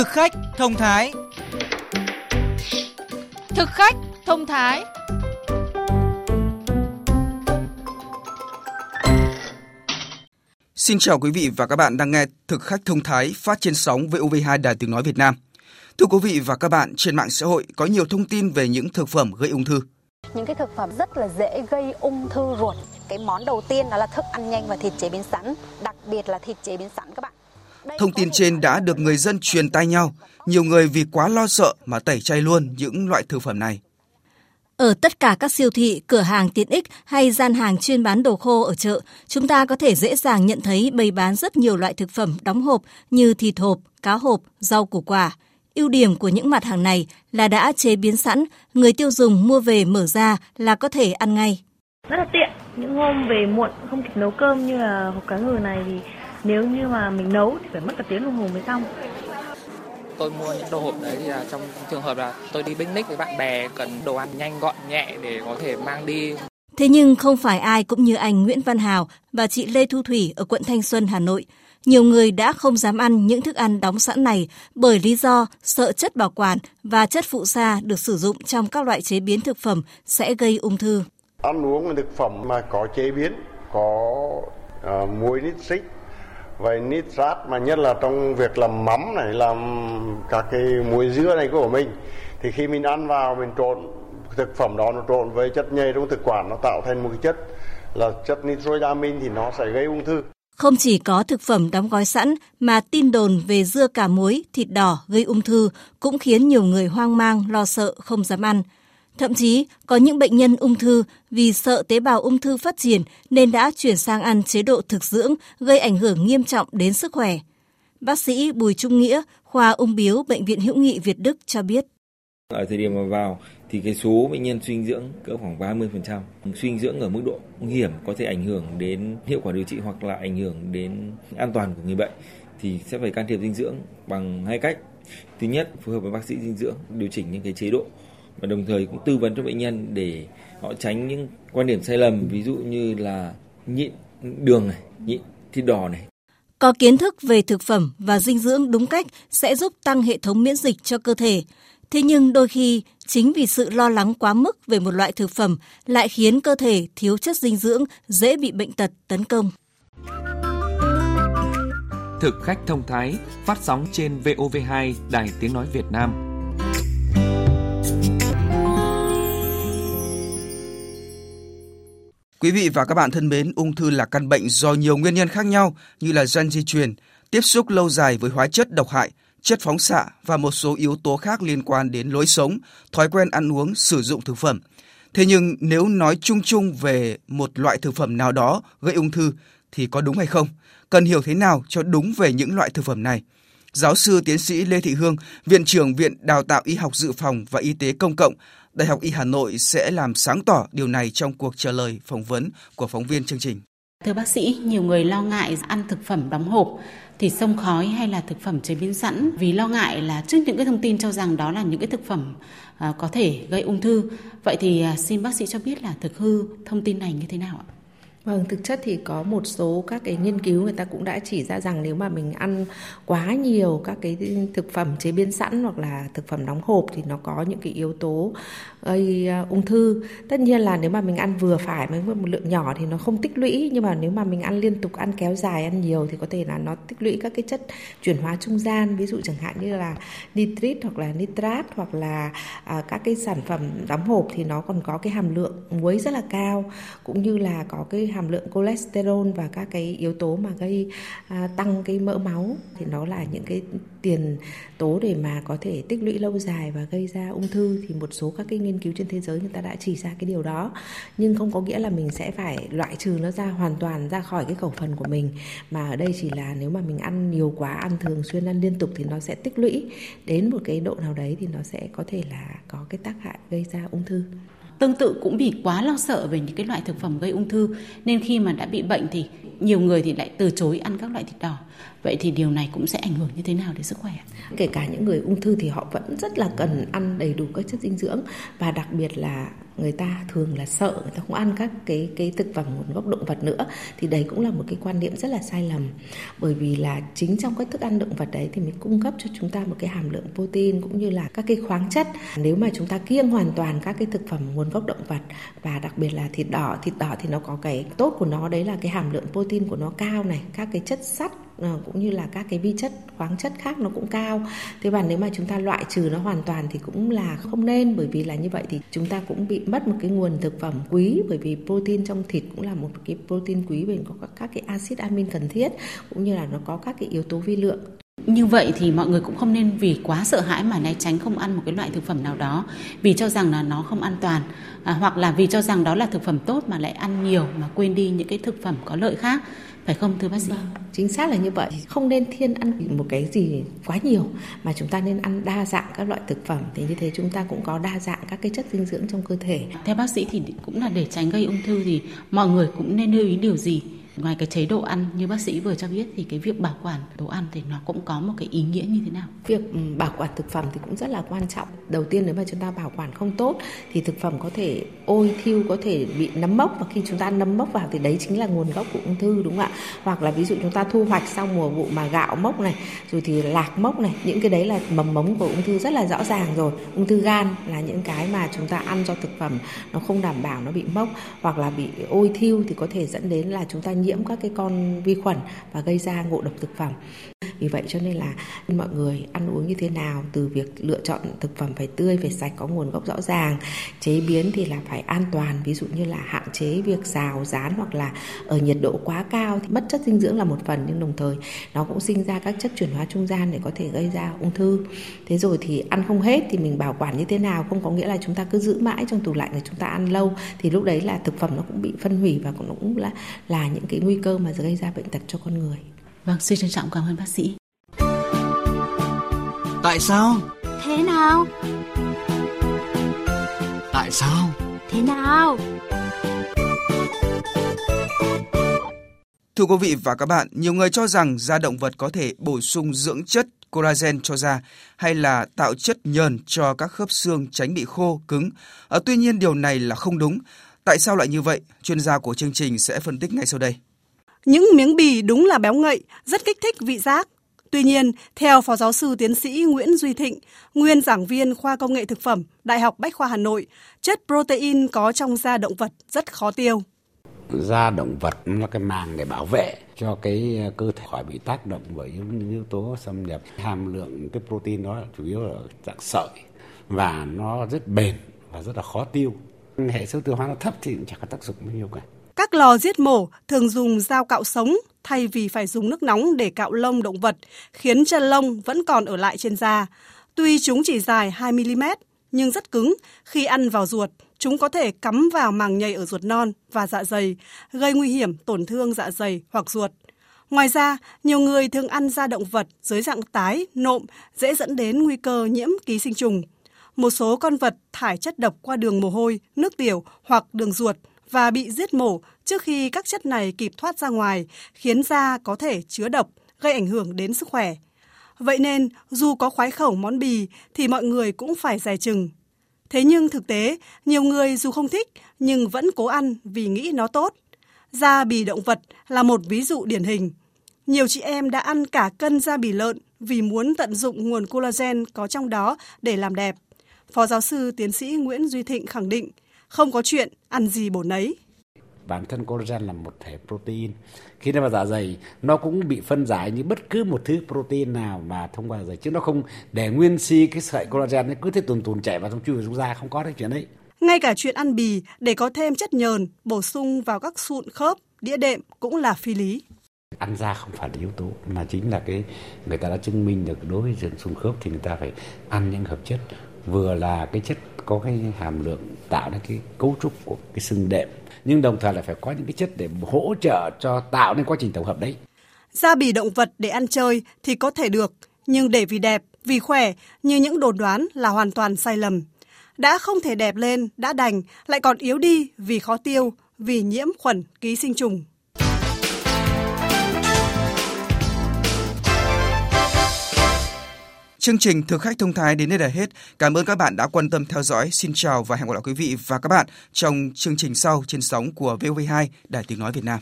Thực khách thông thái Thực khách thông thái Xin chào quý vị và các bạn đang nghe Thực khách thông thái phát trên sóng VOV2 Đài Tiếng Nói Việt Nam. Thưa quý vị và các bạn, trên mạng xã hội có nhiều thông tin về những thực phẩm gây ung thư. Những cái thực phẩm rất là dễ gây ung thư ruột. Cái món đầu tiên đó là thức ăn nhanh và thịt chế biến sẵn, đặc biệt là thịt chế biến sẵn các bạn. Thông tin trên đã được người dân truyền tai nhau. Nhiều người vì quá lo sợ mà tẩy chay luôn những loại thực phẩm này. Ở tất cả các siêu thị, cửa hàng tiện ích hay gian hàng chuyên bán đồ khô ở chợ, chúng ta có thể dễ dàng nhận thấy bày bán rất nhiều loại thực phẩm đóng hộp như thịt hộp, cá hộp, rau củ quả. Ưu điểm của những mặt hàng này là đã chế biến sẵn, người tiêu dùng mua về mở ra là có thể ăn ngay. rất là tiện những hôm về muộn không kịp nấu cơm như là hộp cá ngừ này thì nếu như mà mình nấu thì phải mất cả tiếng đồng hồ mới xong tôi mua những đồ hộp đấy thì là trong trường hợp là tôi đi picnic với bạn bè cần đồ ăn nhanh gọn nhẹ để có thể mang đi Thế nhưng không phải ai cũng như anh Nguyễn Văn Hào và chị Lê Thu Thủy ở quận Thanh Xuân, Hà Nội. Nhiều người đã không dám ăn những thức ăn đóng sẵn này bởi lý do sợ chất bảo quản và chất phụ gia được sử dụng trong các loại chế biến thực phẩm sẽ gây ung thư. ăn uống thực phẩm mà có chế biến có uh, muối nitrit vậy nitrat mà nhất là trong việc làm mắm này làm các cái muối dưa này của mình. Thì khi mình ăn vào mình trộn thực phẩm đó nó trộn với chất nhầy trong thực quản nó tạo thành một cái chất là chất nitrosamin thì nó sẽ gây ung thư. Không chỉ có thực phẩm đóng gói sẵn mà tin đồn về dưa cà muối, thịt đỏ gây ung thư cũng khiến nhiều người hoang mang, lo sợ không dám ăn. Thậm chí có những bệnh nhân ung thư vì sợ tế bào ung thư phát triển nên đã chuyển sang ăn chế độ thực dưỡng gây ảnh hưởng nghiêm trọng đến sức khỏe. Bác sĩ Bùi Trung Nghĩa, khoa ung biếu Bệnh viện Hữu nghị Việt Đức cho biết. Ở thời điểm mà vào thì cái số bệnh nhân suy dinh dưỡng cỡ khoảng 30%. Suy dinh dưỡng ở mức độ nguy hiểm có thể ảnh hưởng đến hiệu quả điều trị hoặc là ảnh hưởng đến an toàn của người bệnh thì sẽ phải can thiệp dinh dưỡng bằng hai cách. Thứ nhất, phù hợp với bác sĩ dinh dưỡng điều chỉnh những cái chế độ và đồng thời cũng tư vấn cho bệnh nhân để họ tránh những quan điểm sai lầm ví dụ như là nhịn đường này, nhịn thịt đỏ này, Có kiến thức về thực phẩm và dinh dưỡng đúng cách sẽ giúp tăng hệ thống miễn dịch cho cơ thể. Thế nhưng đôi khi, chính vì sự lo lắng quá mức về một loại thực phẩm lại khiến cơ thể thiếu chất dinh dưỡng dễ bị bệnh tật tấn công. Thực khách thông thái phát sóng trên VOV2 Đài Tiếng Nói Việt Nam. Quý vị và các bạn thân mến, ung thư là căn bệnh do nhiều nguyên nhân khác nhau như là gen di truyền, tiếp xúc lâu dài với hóa chất độc hại, chất phóng xạ và một số yếu tố khác liên quan đến lối sống, thói quen ăn uống, sử dụng thực phẩm. Thế nhưng nếu nói chung chung về một loại thực phẩm nào đó gây ung thư thì có đúng hay không? Cần hiểu thế nào cho đúng về những loại thực phẩm này? Giáo sư tiến sĩ Lê Thị Hương, Viện trưởng Viện Đào tạo Y học Dự phòng và Y tế Công cộng, Đại học Y Hà Nội sẽ làm sáng tỏ điều này trong cuộc trả lời phỏng vấn của phóng viên chương trình. Thưa bác sĩ, nhiều người lo ngại ăn thực phẩm đóng hộp, thịt sông khói hay là thực phẩm chế biến sẵn vì lo ngại là trước những cái thông tin cho rằng đó là những cái thực phẩm à, có thể gây ung thư. Vậy thì à, xin bác sĩ cho biết là thực hư thông tin này như thế nào ạ? Vâng, thực chất thì có một số các cái nghiên cứu người ta cũng đã chỉ ra rằng nếu mà mình ăn quá nhiều các cái thực phẩm chế biến sẵn hoặc là thực phẩm đóng hộp thì nó có những cái yếu tố gây ờ, ung thư. Tất nhiên là nếu mà mình ăn vừa phải với một lượng nhỏ thì nó không tích lũy nhưng mà nếu mà mình ăn liên tục ăn kéo dài ăn nhiều thì có thể là nó tích lũy các cái chất chuyển hóa trung gian ví dụ chẳng hạn như là nitrit hoặc là nitrat hoặc là à, các cái sản phẩm đóng hộp thì nó còn có cái hàm lượng muối rất là cao cũng như là có cái hàm lượng cholesterol và các cái yếu tố mà gây à, tăng cái mỡ máu thì nó là những cái tiền tố để mà có thể tích lũy lâu dài và gây ra ung thư. Thì một số các cái nghiên cứu trên thế giới người ta đã chỉ ra cái điều đó. Nhưng không có nghĩa là mình sẽ phải loại trừ nó ra hoàn toàn ra khỏi cái khẩu phần của mình. Mà ở đây chỉ là nếu mà mình ăn nhiều quá ăn thường xuyên ăn liên tục thì nó sẽ tích lũy. Đến một cái độ nào đấy thì nó sẽ có thể là có cái tác hại gây ra ung thư. Tương tự cũng vì quá lo sợ về những cái loại thực phẩm gây ung thư, nên khi mà đã bị bệnh thì nhiều người thì lại từ chối ăn các loại thịt đỏ. Vậy thì điều này cũng sẽ ảnh hưởng như thế nào đến sức khỏe? Kể cả những người ung thư thì họ vẫn rất là cần ăn đầy đủ các chất dinh dưỡng và đặc biệt là người ta thường là sợ, người ta không ăn các cái cái thực phẩm nguồn gốc động vật nữa, thì đấy cũng là một cái quan niệm rất là sai lầm. Bởi vì là chính trong các thức ăn động vật đấy thì mới cung cấp cho chúng ta một cái hàm lượng protein cũng như là các cái khoáng chất. Nếu mà chúng ta kiêng hoàn toàn các cái thực phẩm nguồn gốc động vật và đặc biệt là thịt đỏ thịt đỏ thì nó có cái tốt của nó, đấy là cái hàm lượng protein của nó cao này, các cái chất sắt Ờ, cũng như là các cái vi chất khoáng chất khác nó cũng cao. Thế và nếu mà chúng ta loại trừ nó hoàn toàn thì cũng là không nên bởi vì là như vậy thì chúng ta cũng bị mất một cái nguồn thực phẩm quý bởi vì protein trong thịt cũng là một cái protein quý bởi có các cái axit amin cần thiết cũng như là nó có các cái yếu tố vi lượng. Như vậy thì mọi người cũng không nên vì quá sợ hãi mà né tránh không ăn một cái loại thực phẩm nào đó vì cho rằng là nó không an toàn à, hoặc là vì cho rằng đó là thực phẩm tốt mà lại ăn nhiều mà quên đi những cái thực phẩm có lợi khác phải không thưa bác sĩ? Vâng, chính xác là như vậy. Không nên thiên ăn một cái gì quá nhiều mà chúng ta nên ăn đa dạng các loại thực phẩm thì như thế chúng ta cũng có đa dạng các cái chất dinh dưỡng trong cơ thể. Theo bác sĩ thì cũng là để tránh gây ung thư thì mọi người cũng nên lưu ý điều gì? Ngoài cái chế độ ăn như bác sĩ vừa cho biết thì cái việc bảo quản đồ ăn thì nó cũng có một cái ý nghĩa như thế nào? Việc ừ, bảo quản thực phẩm thì cũng rất là quan trọng. Đầu tiên nếu mà chúng ta bảo quản không tốt thì thực phẩm có thể ôi thiêu, có thể bị nấm mốc. Và khi chúng ta nấm mốc vào thì đấy chính là nguồn gốc của ung thư, đúng không ạ? Hoặc là ví dụ chúng ta thu hoạch sau mùa vụ mà gạo mốc này, rồi thì lạc mốc này, những cái đấy là mầm mống của ung thư rất là rõ ràng rồi. Ung thư gan là những cái mà chúng ta ăn do thực phẩm nó không đảm bảo, nó bị mốc hoặc là bị ôi thiêu thì có thể dẫn đến là chúng ta nhiễm các cái con vi khuẩn và gây ra ngộ độc thực phẩm. Vì vậy cho nên là mọi người ăn uống như thế nào, từ việc lựa chọn thực phẩm phải tươi, phải sạch, có nguồn gốc rõ ràng, chế biến thì là phải an toàn. Ví dụ như là hạn chế việc xào, rán hoặc là ở nhiệt độ quá cao thì mất chất dinh dưỡng là một phần, nhưng đồng thời nó cũng sinh ra các chất chuyển hóa trung gian để có thể gây ra ung thư. Thế rồi thì ăn không hết thì mình bảo quản như thế nào, không có nghĩa là chúng ta cứ giữ mãi trong tủ lạnh để chúng ta ăn lâu. Thì lúc đấy là thực phẩm nó cũng bị phân hủy và cũng là là những cái nguy cơ mà gây ra bệnh tật cho con người Vâng, xin trân trọng cảm ơn bác sĩ. Tại sao? Thế nào? Tại sao? Thế nào? Thưa quý vị và các bạn, nhiều người cho rằng da động vật có thể bổ sung dưỡng chất collagen cho da hay là tạo chất nhờn cho các khớp xương tránh bị khô, cứng. À, tuy nhiên điều này là không đúng. Tại sao lại như vậy? Chuyên gia của chương trình sẽ phân tích ngay sau đây. Những miếng bì đúng là béo ngậy, rất kích thích vị giác. Tuy nhiên, theo Phó Giáo sư Tiến sĩ Nguyễn Duy Thịnh, nguyên giảng viên khoa công nghệ thực phẩm, Đại học Bách khoa Hà Nội, chất protein có trong da động vật rất khó tiêu. Da động vật là cái màng để bảo vệ cho cái cơ thể khỏi bị tác động bởi những yếu tố xâm nhập. Hàm lượng cái protein đó chủ yếu là dạng sợi và nó rất bền và rất là khó tiêu. Hệ số tiêu hóa nó thấp thì chẳng có tác dụng bao nhiêu cả. Các lò giết mổ thường dùng dao cạo sống thay vì phải dùng nước nóng để cạo lông động vật, khiến chân lông vẫn còn ở lại trên da. Tuy chúng chỉ dài 2 mm nhưng rất cứng, khi ăn vào ruột, chúng có thể cắm vào màng nhầy ở ruột non và dạ dày, gây nguy hiểm tổn thương dạ dày hoặc ruột. Ngoài ra, nhiều người thường ăn da động vật dưới dạng tái, nộm, dễ dẫn đến nguy cơ nhiễm ký sinh trùng. Một số con vật thải chất độc qua đường mồ hôi, nước tiểu hoặc đường ruột và bị giết mổ trước khi các chất này kịp thoát ra ngoài, khiến da có thể chứa độc, gây ảnh hưởng đến sức khỏe. Vậy nên, dù có khoái khẩu món bì thì mọi người cũng phải dè chừng. Thế nhưng thực tế, nhiều người dù không thích nhưng vẫn cố ăn vì nghĩ nó tốt. Da bì động vật là một ví dụ điển hình. Nhiều chị em đã ăn cả cân da bì lợn vì muốn tận dụng nguồn collagen có trong đó để làm đẹp. Phó giáo sư tiến sĩ Nguyễn Duy Thịnh khẳng định, không có chuyện ăn gì bổ nấy. Bản thân collagen là một thể protein. Khi nó vào dạ dày, nó cũng bị phân giải như bất cứ một thứ protein nào mà thông qua dạ dày. Chứ nó không để nguyên si cái sợi collagen nó cứ thế tùn tùn chạy vào trong chui vào trong da, không có cái chuyện đấy. Ngay cả chuyện ăn bì để có thêm chất nhờn bổ sung vào các sụn khớp, đĩa đệm cũng là phi lý ăn da không phải là yếu tố mà chính là cái người ta đã chứng minh được đối với xương khớp thì người ta phải ăn những hợp chất vừa là cái chất có cái hàm lượng tạo ra cái cấu trúc của cái xương đệm nhưng đồng thời là phải có những cái chất để hỗ trợ cho tạo nên quá trình tổng hợp đấy. Da bì động vật để ăn chơi thì có thể được, nhưng để vì đẹp, vì khỏe như những đồn đoán là hoàn toàn sai lầm. Đã không thể đẹp lên, đã đành, lại còn yếu đi vì khó tiêu, vì nhiễm khuẩn ký sinh trùng. Chương trình Thực khách thông thái đến đây là hết. Cảm ơn các bạn đã quan tâm theo dõi. Xin chào và hẹn gặp lại quý vị và các bạn trong chương trình sau trên sóng của VV2 Đài Tiếng Nói Việt Nam.